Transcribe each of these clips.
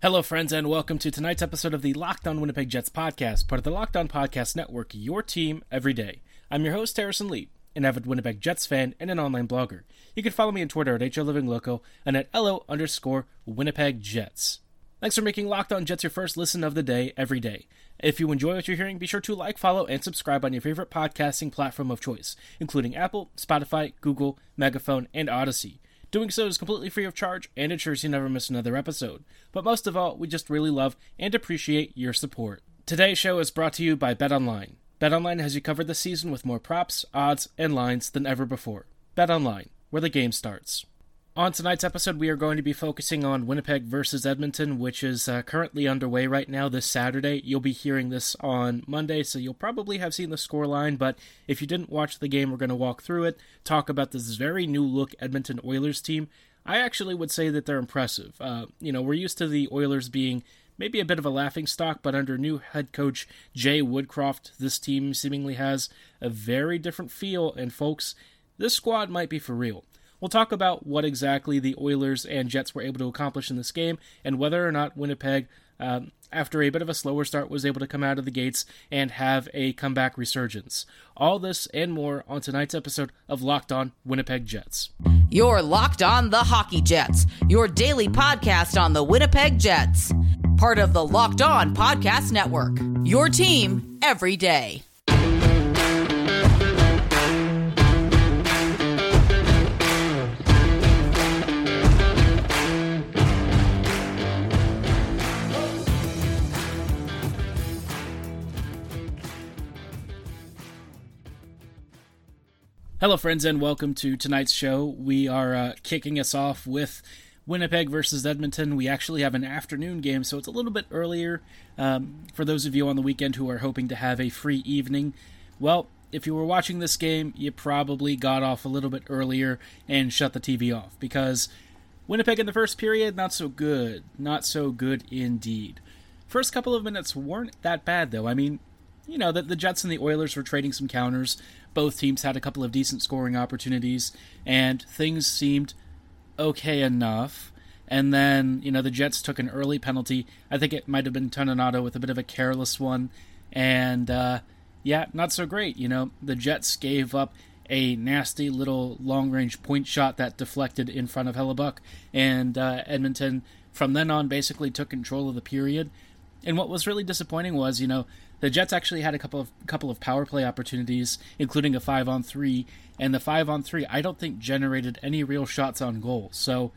Hello, friends, and welcome to tonight's episode of the Locked On Winnipeg Jets podcast, part of the Locked On Podcast Network, your team every day. I'm your host, Harrison Lee, an avid Winnipeg Jets fan and an online blogger. You can follow me on Twitter at HLivingLoco and at LO underscore Winnipeg Jets. Thanks for making Locked On Jets your first listen of the day every day. If you enjoy what you're hearing, be sure to like, follow, and subscribe on your favorite podcasting platform of choice, including Apple, Spotify, Google, Megaphone, and Odyssey. Doing so is completely free of charge and ensures you never miss another episode. But most of all, we just really love and appreciate your support. Today's show is brought to you by BetOnline. BetOnline has you covered this season with more props, odds, and lines than ever before. BetOnline, where the game starts. On tonight's episode, we are going to be focusing on Winnipeg versus Edmonton, which is uh, currently underway right now this Saturday. You'll be hearing this on Monday, so you'll probably have seen the scoreline, but if you didn't watch the game, we're going to walk through it, talk about this very new look Edmonton Oilers team. I actually would say that they're impressive. Uh, you know, we're used to the Oilers being maybe a bit of a laughing stock, but under new head coach Jay Woodcroft, this team seemingly has a very different feel, and folks, this squad might be for real. We'll talk about what exactly the Oilers and Jets were able to accomplish in this game and whether or not Winnipeg, um, after a bit of a slower start, was able to come out of the gates and have a comeback resurgence. All this and more on tonight's episode of Locked On Winnipeg Jets. You're Locked On the Hockey Jets, your daily podcast on the Winnipeg Jets. Part of the Locked On Podcast Network. Your team every day. Hello, friends, and welcome to tonight's show. We are uh, kicking us off with Winnipeg versus Edmonton. We actually have an afternoon game, so it's a little bit earlier um, for those of you on the weekend who are hoping to have a free evening. Well, if you were watching this game, you probably got off a little bit earlier and shut the TV off because Winnipeg in the first period, not so good. Not so good indeed. First couple of minutes weren't that bad, though. I mean, you know, the, the Jets and the Oilers were trading some counters. Both teams had a couple of decent scoring opportunities, and things seemed okay enough. And then, you know, the Jets took an early penalty. I think it might have been Toninato with a bit of a careless one. And, uh, yeah, not so great. You know, the Jets gave up a nasty little long range point shot that deflected in front of Hellebuyck. And uh, Edmonton, from then on, basically took control of the period. And what was really disappointing was, you know, the Jets actually had a couple of couple of power play opportunities, including a five on three, and the five on three I don't think generated any real shots on goal. So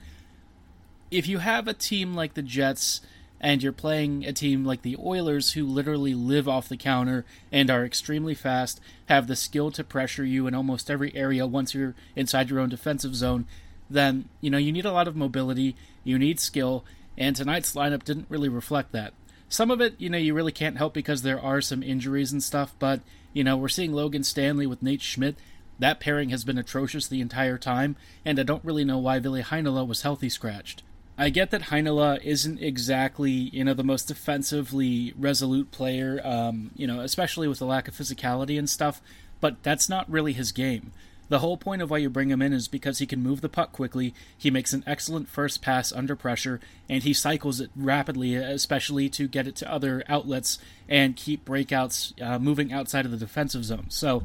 if you have a team like the Jets and you're playing a team like the Oilers who literally live off the counter and are extremely fast, have the skill to pressure you in almost every area once you're inside your own defensive zone, then you know you need a lot of mobility, you need skill, and tonight's lineup didn't really reflect that. Some of it, you know, you really can't help because there are some injuries and stuff, but, you know, we're seeing Logan Stanley with Nate Schmidt. That pairing has been atrocious the entire time, and I don't really know why Ville Heinola was healthy scratched. I get that Heinola isn't exactly, you know, the most defensively resolute player, um, you know, especially with the lack of physicality and stuff, but that's not really his game. The whole point of why you bring him in is because he can move the puck quickly, he makes an excellent first pass under pressure, and he cycles it rapidly, especially to get it to other outlets and keep breakouts uh, moving outside of the defensive zone. So,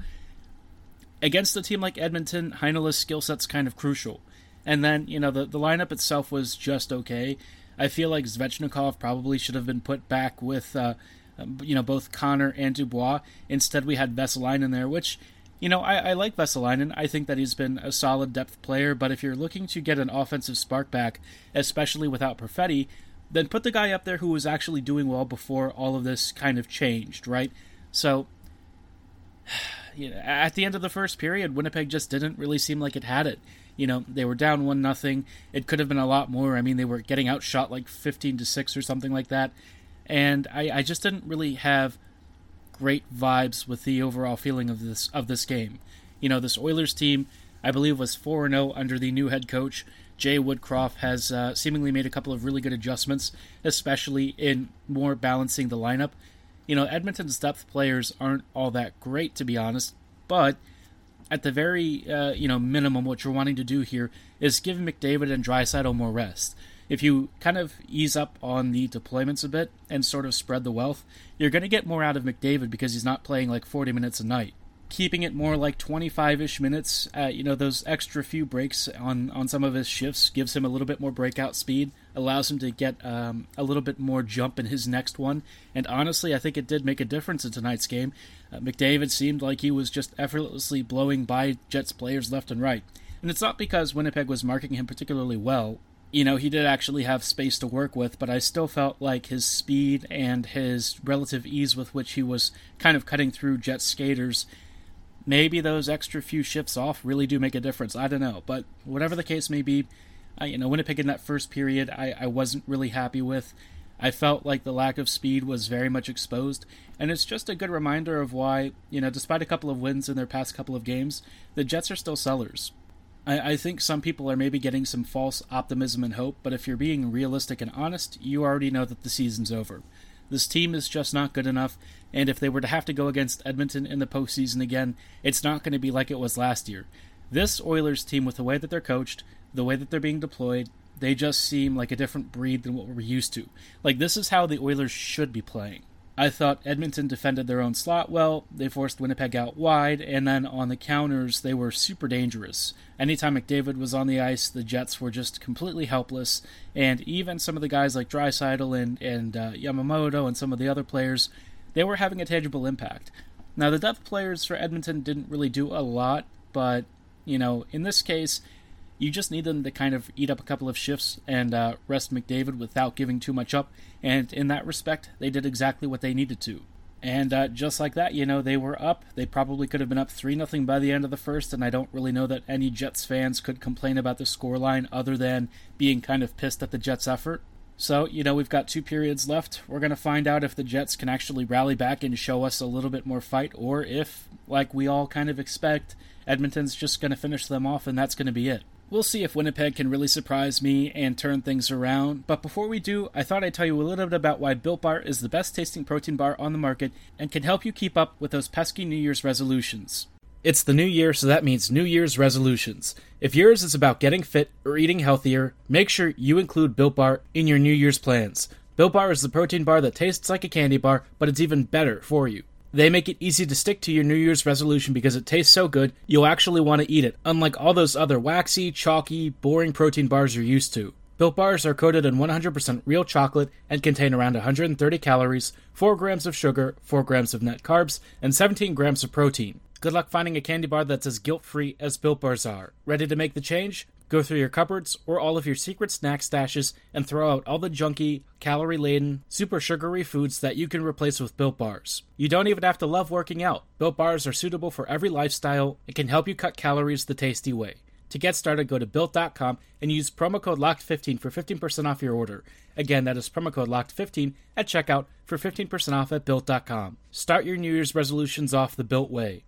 against a team like Edmonton, Heinola's skill set's kind of crucial. And then, you know, the, the lineup itself was just okay. I feel like Svechnikov probably should have been put back with, uh, you know, both Connor and Dubois. Instead, we had Vesalainen in there, which you know, I, I like Vesalainen. I think that he's been a solid depth player, but if you're looking to get an offensive spark back, especially without Perfetti, then put the guy up there who was actually doing well before all of this kind of changed, right? So, you know, at the end of the first period, Winnipeg just didn't really seem like it had it. You know, they were down one nothing. It could have been a lot more. I mean, they were getting outshot like fifteen to six or something like that, and I, I just didn't really have great vibes with the overall feeling of this of this game. You know, this Oilers team, I believe, was four zero under the new head coach. Jay Woodcroft has uh, seemingly made a couple of really good adjustments, especially in more balancing the lineup. You know, Edmonton's depth players aren't all that great, to be honest, but at the very uh, you know minimum, what you're wanting to do here is give McDavid and Draisaitl more rest. If you kind of ease up on the deployments a bit and sort of spread the wealth, you're going to get more out of McDavid because he's not playing like 40 minutes a night. Keeping it more like 25-ish minutes, uh, you know, those extra few breaks on on some of his shifts gives him a little bit more breakout speed, allows him to get um, a little bit more jump in his next one. And honestly, I think it did make a difference in tonight's game. Uh, McDavid seemed like he was just effortlessly blowing by Jets players left and right. And it's not because Winnipeg was marking him particularly well you know, he did actually have space to work with, but I still felt like his speed and his relative ease with which he was kind of cutting through jet skaters, maybe those extra few shifts off really do make a difference. I don't know. But whatever the case may be, I, you know, Winnipeg in that first period, I, I wasn't really happy with. I felt like the lack of speed was very much exposed, and it's just a good reminder of why, you know, despite a couple of wins in their past couple of games, the Jets are still sellers. I, I think some people are maybe getting some false optimism and hope, but if you're being realistic and honest, you already know that the season's over. This team is just not good enough, and if they were to have to go against Edmonton in the postseason again, it's not going to be like it was last year. This Oilers team, with the way that they're coached, the way that they're being deployed, they just seem like a different breed than what we're used to. Like, this is how the Oilers should be playing. I thought Edmonton defended their own slot well. They forced Winnipeg out wide, and then on the counters, they were super dangerous. Anytime McDavid was on the ice, the Jets were just completely helpless, and even some of the guys like Draisaitl and, and uh, Yamamoto and some of the other players, they were having a tangible impact. Now, the depth players for Edmonton didn't really do a lot, but, you know, in this case, you just need them to kind of eat up a couple of shifts and uh, rest McDavid without giving too much up. And in that respect, they did exactly what they needed to. And uh, just like that, you know, they were up. They probably could have been up 3 nothing by the end of the first, and I don't really know that any Jets fans could complain about the scoreline other than being kind of pissed at the Jets' effort. So, you know, we've got two periods left. We're going to find out if the Jets can actually rally back and show us a little bit more fight, or if, like we all kind of expect, Edmonton's just going to finish them off and that's going to be it. We'll see if Winnipeg can really surprise me and turn things around. But before we do, I thought I'd tell you a little bit about why Built Bar is the best tasting protein bar on the market and can help you keep up with those pesky New Year's resolutions. It's the new year, so that means New Year's resolutions. If yours is about getting fit or eating healthier, make sure you include Built Bar in your New Year's plans. Built Bar is the protein bar that tastes like a candy bar, but it's even better for you. They make it easy to stick to your New Year's resolution because it tastes so good, you'll actually want to eat it, unlike all those other waxy, chalky, boring protein bars you're used to. Built bars are coated in 100% real chocolate and contain around 130 calories, 4 grams of sugar, 4 grams of net carbs, and 17 grams of protein. Good luck finding a candy bar that's as guilt free as Built Bars are. Ready to make the change? Go through your cupboards or all of your secret snack stashes and throw out all the junky, calorie laden, super sugary foods that you can replace with Built Bars. You don't even have to love working out. Built Bars are suitable for every lifestyle and can help you cut calories the tasty way. To get started, go to built.com and use promo code LOCKED15 for 15% off your order. Again, that is promo code LOCKED15 at checkout for 15% off at built.com. Start your New Year's resolutions off the built way.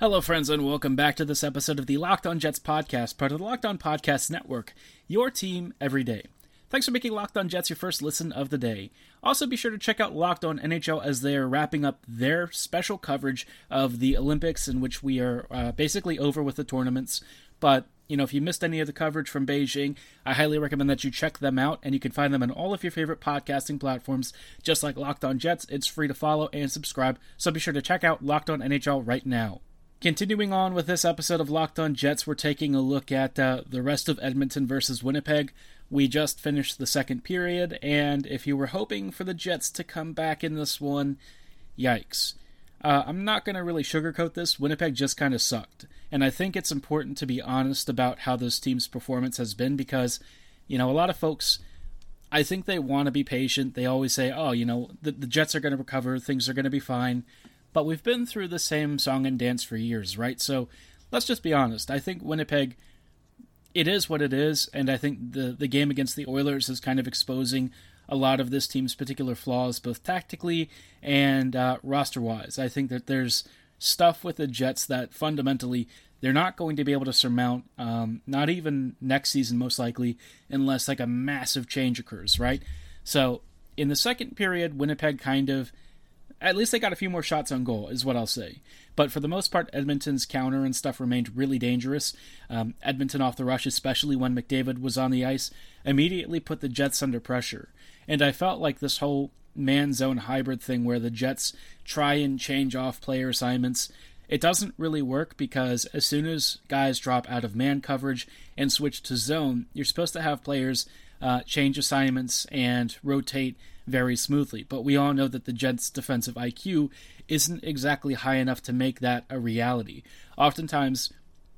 Hello, friends, and welcome back to this episode of the Locked On Jets podcast, part of the Locked On Podcast Network, your team every day. Thanks for making Locked On Jets your first listen of the day. Also, be sure to check out Locked On NHL as they are wrapping up their special coverage of the Olympics, in which we are uh, basically over with the tournaments. But you know, if you missed any of the coverage from Beijing, I highly recommend that you check them out, and you can find them on all of your favorite podcasting platforms, just like Locked On Jets. It's free to follow and subscribe, so be sure to check out Locked On NHL right now. Continuing on with this episode of Locked On Jets, we're taking a look at uh, the rest of Edmonton versus Winnipeg. We just finished the second period, and if you were hoping for the Jets to come back in this one, yikes. Uh, I'm not going to really sugarcoat this. Winnipeg just kind of sucked. And I think it's important to be honest about how this team's performance has been because, you know, a lot of folks, I think they want to be patient. They always say, oh, you know, the, the Jets are going to recover, things are going to be fine. But we've been through the same song and dance for years, right? So let's just be honest. I think Winnipeg, it is what it is, and I think the the game against the Oilers is kind of exposing a lot of this team's particular flaws, both tactically and uh, roster wise. I think that there's stuff with the Jets that fundamentally they're not going to be able to surmount, um, not even next season, most likely, unless like a massive change occurs, right? So in the second period, Winnipeg kind of at least they got a few more shots on goal, is what I'll say. But for the most part, Edmonton's counter and stuff remained really dangerous. Um, Edmonton off the rush, especially when McDavid was on the ice, immediately put the Jets under pressure. And I felt like this whole man zone hybrid thing where the Jets try and change off player assignments, it doesn't really work because as soon as guys drop out of man coverage and switch to zone, you're supposed to have players uh, change assignments and rotate very smoothly. But we all know that the Jets' defensive IQ isn't exactly high enough to make that a reality. Oftentimes,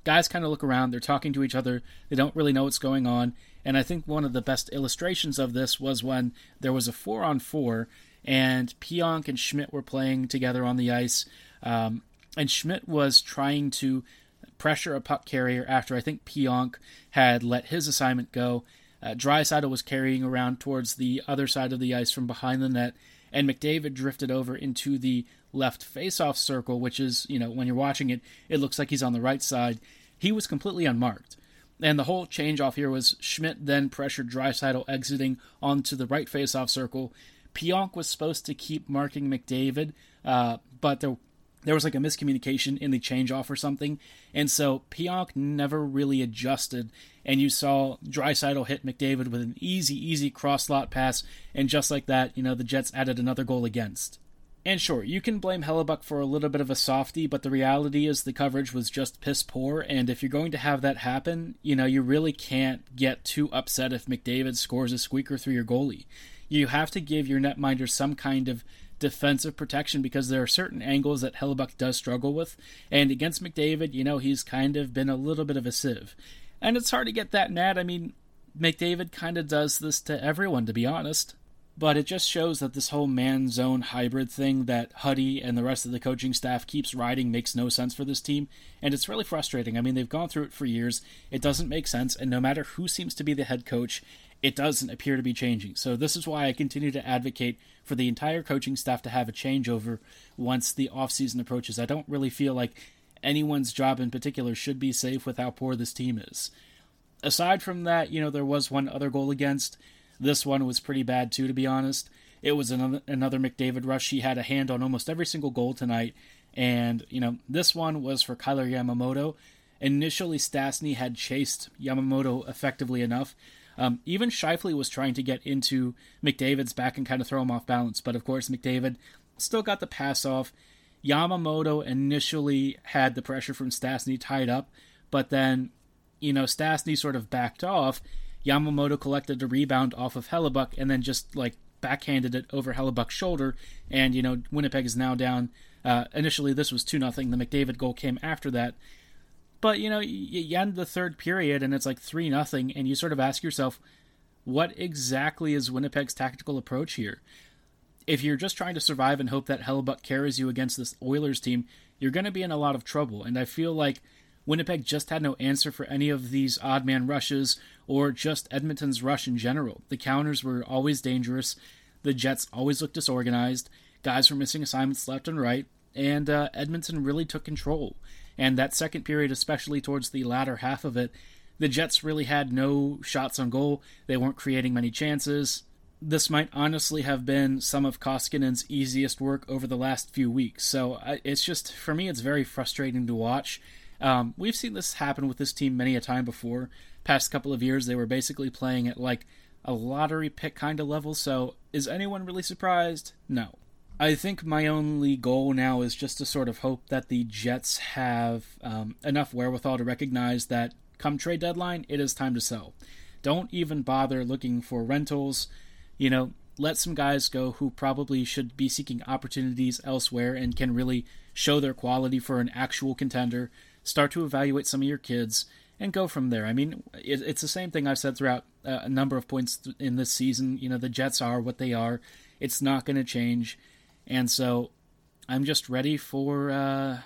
guys kind of look around, they're talking to each other, they don't really know what's going on. And I think one of the best illustrations of this was when there was a four on four and Pionk and Schmidt were playing together on the ice. Um, and Schmidt was trying to pressure a puck carrier after I think Pionk had let his assignment go. Uh, Draisaitl was carrying around towards the other side of the ice from behind the net, and McDavid drifted over into the left face-off circle, which is, you know, when you're watching it, it looks like he's on the right side. He was completely unmarked. And the whole change off here was Schmidt then pressured Draisaitl exiting onto the right face-off circle. Pionk was supposed to keep marking McDavid, uh, but there there was like a miscommunication in the change off or something. And so Pionk never really adjusted. And you saw Draisaitl hit McDavid with an easy, easy cross slot pass. And just like that, you know, the Jets added another goal against. And sure, you can blame Hellebuyck for a little bit of a softy, but the reality is the coverage was just piss poor. And if you're going to have that happen, you know, you really can't get too upset if McDavid scores a squeaker through your goalie. You have to give your netminder some kind of defensive protection because there are certain angles that Hellebuyck does struggle with. And against McDavid, you know, he's kind of been a little bit of a sieve. And it's hard to get that mad. I mean, McDavid kind of does this to everyone, to be honest. But it just shows that this whole man zone hybrid thing that Huddy and the rest of the coaching staff keeps riding makes no sense for this team. And it's really frustrating. I mean, they've gone through it for years. It doesn't make sense. And no matter who seems to be the head coach, it doesn't appear to be changing. So this is why I continue to advocate for the entire coaching staff to have a changeover once the offseason approaches. I don't really feel like anyone's job in particular should be safe with how poor this team is. Aside from that, you know, there was one other goal against. This one was pretty bad too, to be honest. It was another, another McDavid rush. He had a hand on almost every single goal tonight. And, you know, this one was for Kailer Yamamoto. Initially, Stastny had chased Yamamoto effectively enough, um, even Scheifele was trying to get into McDavid's back and kind of throw him off balance, but of course McDavid still got the pass off. Yamamoto initially had the pressure from Stastny tied up, but then, you know, Stastny sort of backed off. Yamamoto collected a rebound off of Hellebuyck and then just like backhanded it over Hellebuyck's shoulder, and you know Winnipeg is now down. Uh, initially, this was two nothing. The McDavid goal came after that, but you know, you, end the third period and it's like three nothing, and you sort of ask yourself, what exactly is Winnipeg's tactical approach here? If you're just trying to survive and hope that Hellebuyck carries you against this Oilers team, you're going to be in a lot of trouble. And I feel like Winnipeg just had no answer for any of these odd man rushes or just Edmonton's rush in general. The counters were always dangerous. The Jets always looked disorganized. Guys were missing assignments left and right. And uh, Edmonton really took control. And that second period, especially towards the latter half of it, the Jets really had no shots on goal. They weren't creating many chances. This might honestly have been some of Koskinen's easiest work over the last few weeks. So it's just, for me, it's very frustrating to watch. Um, we've seen this happen with this team many a time before. Past couple of years, they were basically playing at like a lottery pick kind of level. So is anyone really surprised? No. I think my only goal now is just to sort of hope that the Jets have um, enough wherewithal to recognize that come trade deadline, it is time to sell. Don't even bother looking for rentals. You know, let some guys go who probably should be seeking opportunities elsewhere and can really show their quality for an actual contender. Start to evaluate some of your kids and go from there. I mean, it, it's the same thing I've said throughout uh, a number of points in this season. You know, the Jets are what they are. It's not going to change. And so I'm just ready for uh,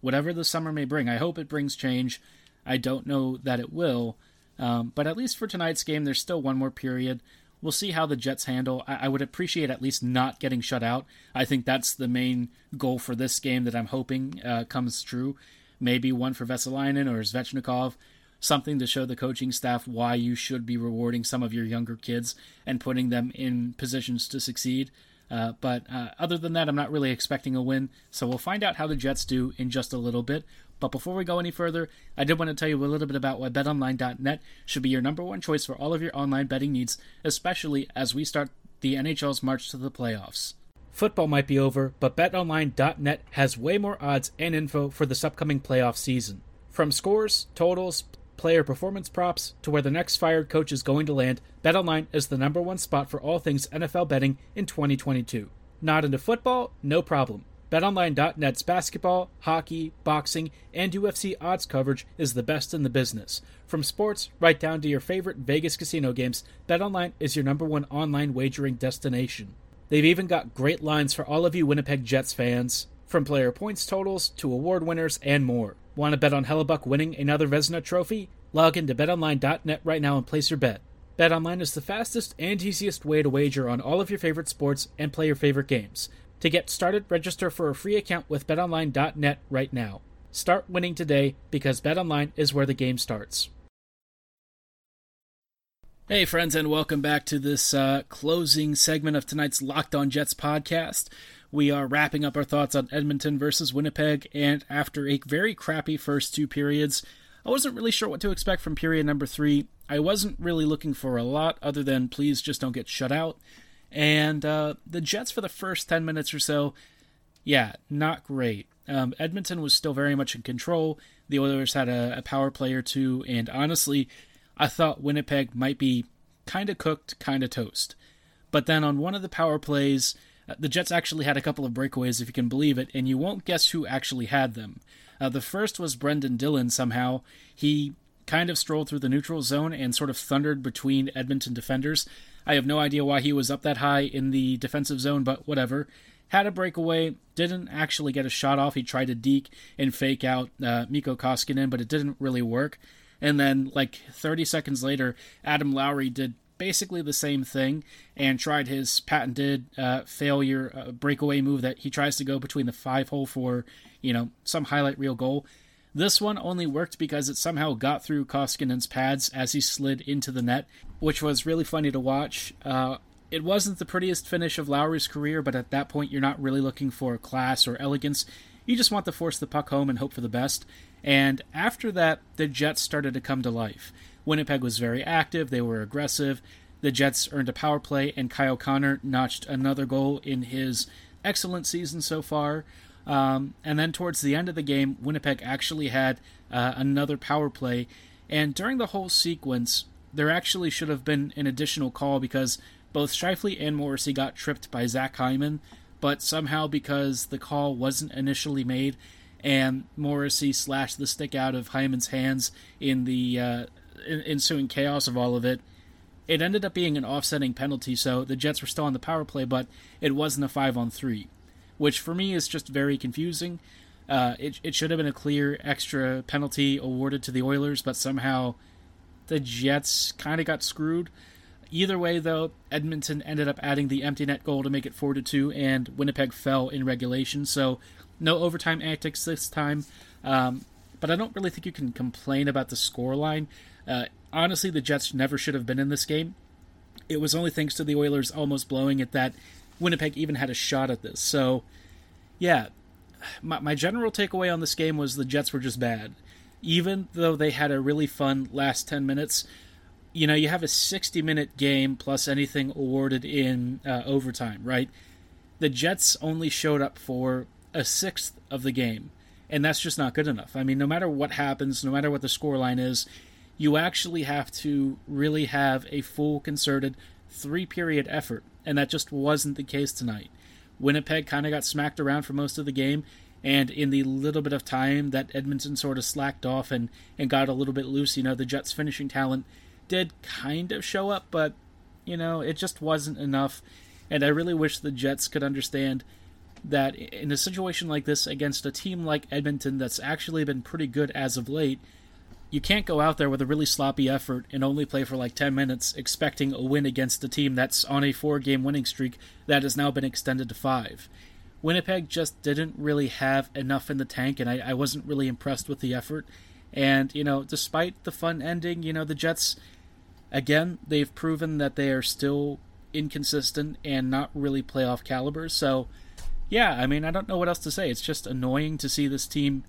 whatever the summer may bring. I hope it brings change. I don't know that it will. Um, but at least for tonight's game, there's still one more period. We'll see how the Jets handle. I, I would appreciate at least not getting shut out. I think that's the main goal for this game that I'm hoping uh, comes true. Maybe one for Vesalainen or Svechnikov, something to show the coaching staff why you should be rewarding some of your younger kids and putting them in positions to succeed. Uh, but uh, other than that, I'm not really expecting a win. So we'll find out how the Jets do in just a little bit. But before we go any further, I did want to tell you a little bit about why BetOnline.net should be your number one choice for all of your online betting needs, especially as we start the NHL's march to the playoffs. Football might be over, but BetOnline.net has way more odds and info for this upcoming playoff season. From scores, totals, player performance props to where the next fired coach is going to land, BetOnline is the number one spot for all things NFL betting in 2022. Not into football? No problem. BetOnline.net's basketball, hockey, boxing, and UFC odds coverage is the best in the business. From sports right down to your favorite Vegas casino games, BetOnline is your number one online wagering destination. They've even got great lines for all of you Winnipeg Jets fans, from player points totals to award winners and more. Want to bet on Hellebuyck winning another Vezina trophy? Log into betonline.net right now and place your bet. BetOnline is the fastest and easiest way to wager on all of your favorite sports and play your favorite games. To get started, register for a free account with betonline.net right now. Start winning today because BetOnline is where the game starts. Hey, friends, and welcome back to this uh, closing segment of tonight's Locked On Jets podcast. We are wrapping up our thoughts on Edmonton versus Winnipeg, and after a very crappy first two periods, I wasn't really sure what to expect from period number three. I wasn't really looking for a lot other than please just don't get shut out. And uh, the Jets for the first 10 minutes or so, yeah, not great. Um, Edmonton was still very much in control. The Oilers had a, a power play or two, and honestly, I thought Winnipeg might be kind of cooked, kind of toast. But then on one of the power plays, uh, the Jets actually had a couple of breakaways, if you can believe it, and you won't guess who actually had them. Uh, the first was Brendan Dillon somehow. He kind of strolled through the neutral zone and sort of thundered between Edmonton defenders. I have no idea why he was up that high in the defensive zone, but whatever. Had a breakaway, didn't actually get a shot off. He tried to deke and fake out uh, Mikko Koskinen, but it didn't really work. And then, like 30 seconds later, Adam Lowry did basically the same thing and tried his patented uh, failure uh, breakaway move that he tries to go between the five hole for, you know, some highlight reel goal. This one only worked because it somehow got through Koskinen's pads as he slid into the net, which was really funny to watch. Uh, it wasn't the prettiest finish of Lowry's career, but at that point, you're not really looking for class or elegance. You just want to force the puck home and hope for the best. And after that, the Jets started to come to life. Winnipeg was very active, they were aggressive. The Jets earned a power play, and Kyle Connor notched another goal in his excellent season so far. Um, and then towards the end of the game, Winnipeg actually had uh, another power play. And during the whole sequence, there actually should have been an additional call because both Scheifele and Morrissey got tripped by Zach Hyman. But somehow, because the call wasn't initially made, and Morrissey slashed the stick out of Hyman's hands in the uh, ensuing chaos of all of it, it ended up being an offsetting penalty. So the Jets were still on the power play, but it wasn't a five on three which for me is just very confusing. Uh, it, it should have been a clear extra penalty awarded to the Oilers, but somehow the Jets kind of got screwed. Either way, though, Edmonton ended up adding the empty net goal to make it 4 to 2, and Winnipeg fell in regulation. So, no overtime antics this time. Um, but I don't really think you can complain about the scoreline. Uh, honestly, the Jets never should have been in this game. It was only thanks to the Oilers almost blowing it that Winnipeg even had a shot at this. So, yeah, my, my general takeaway on this game was the Jets were just bad. Even though they had a really fun last 10 minutes, you know, you have a 60 minute game plus anything awarded in uh, overtime, right? The Jets only showed up for a sixth of the game, and that's just not good enough. I mean, no matter what happens, no matter what the scoreline is, you actually have to really have a full concerted three period effort and that just wasn't the case tonight. Winnipeg kind of got smacked around for most of the game, and in the little bit of time that Edmonton sort of slacked off and, and got a little bit loose, you know, the Jets' finishing talent did kind of show up, but, you know, it just wasn't enough. And I really wish the Jets could understand that in a situation like this against a team like Edmonton that's actually been pretty good as of late, you can't go out there with a really sloppy effort and only play for like 10 minutes expecting a win against a team that's on a four game winning streak that has now been extended to five. Winnipeg just didn't really have enough in the tank, and I, I wasn't really impressed with the effort. And, you know, despite the fun ending, you know, the Jets, again, they've proven that they are still inconsistent and not really playoff caliber. So, yeah, I mean, I don't know what else to say. It's just annoying to see this team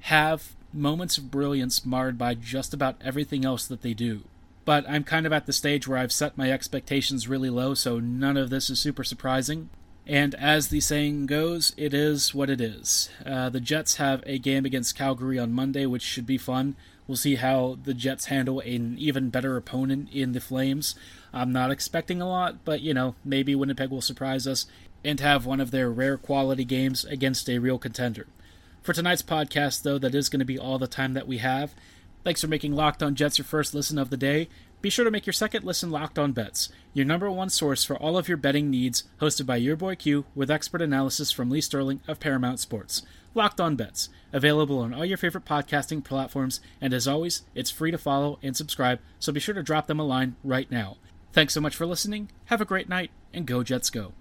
have moments of brilliance marred by just about everything else that they do. But I'm kind of at the stage where I've set my expectations really low, so none of this is super surprising. And as the saying goes, it is what it is. Uh, the Jets have a game against Calgary on Monday, which should be fun. We'll see how the Jets handle an even better opponent in the Flames. I'm not expecting a lot, but you know, maybe Winnipeg will surprise us and have one of their rare quality games against a real contender. For tonight's podcast, though, that is going to be all the time that we have. Thanks for making Locked On Jets your first listen of the day. Be sure to make your second listen Locked On Bets, your number one source for all of your betting needs, hosted by your boy Q with expert analysis from Lee Sterling of Paramount Sports. Locked On Bets, available on all your favorite podcasting platforms, and as always, it's free to follow and subscribe, so be sure to drop them a line right now. Thanks so much for listening, have a great night, and go Jets go.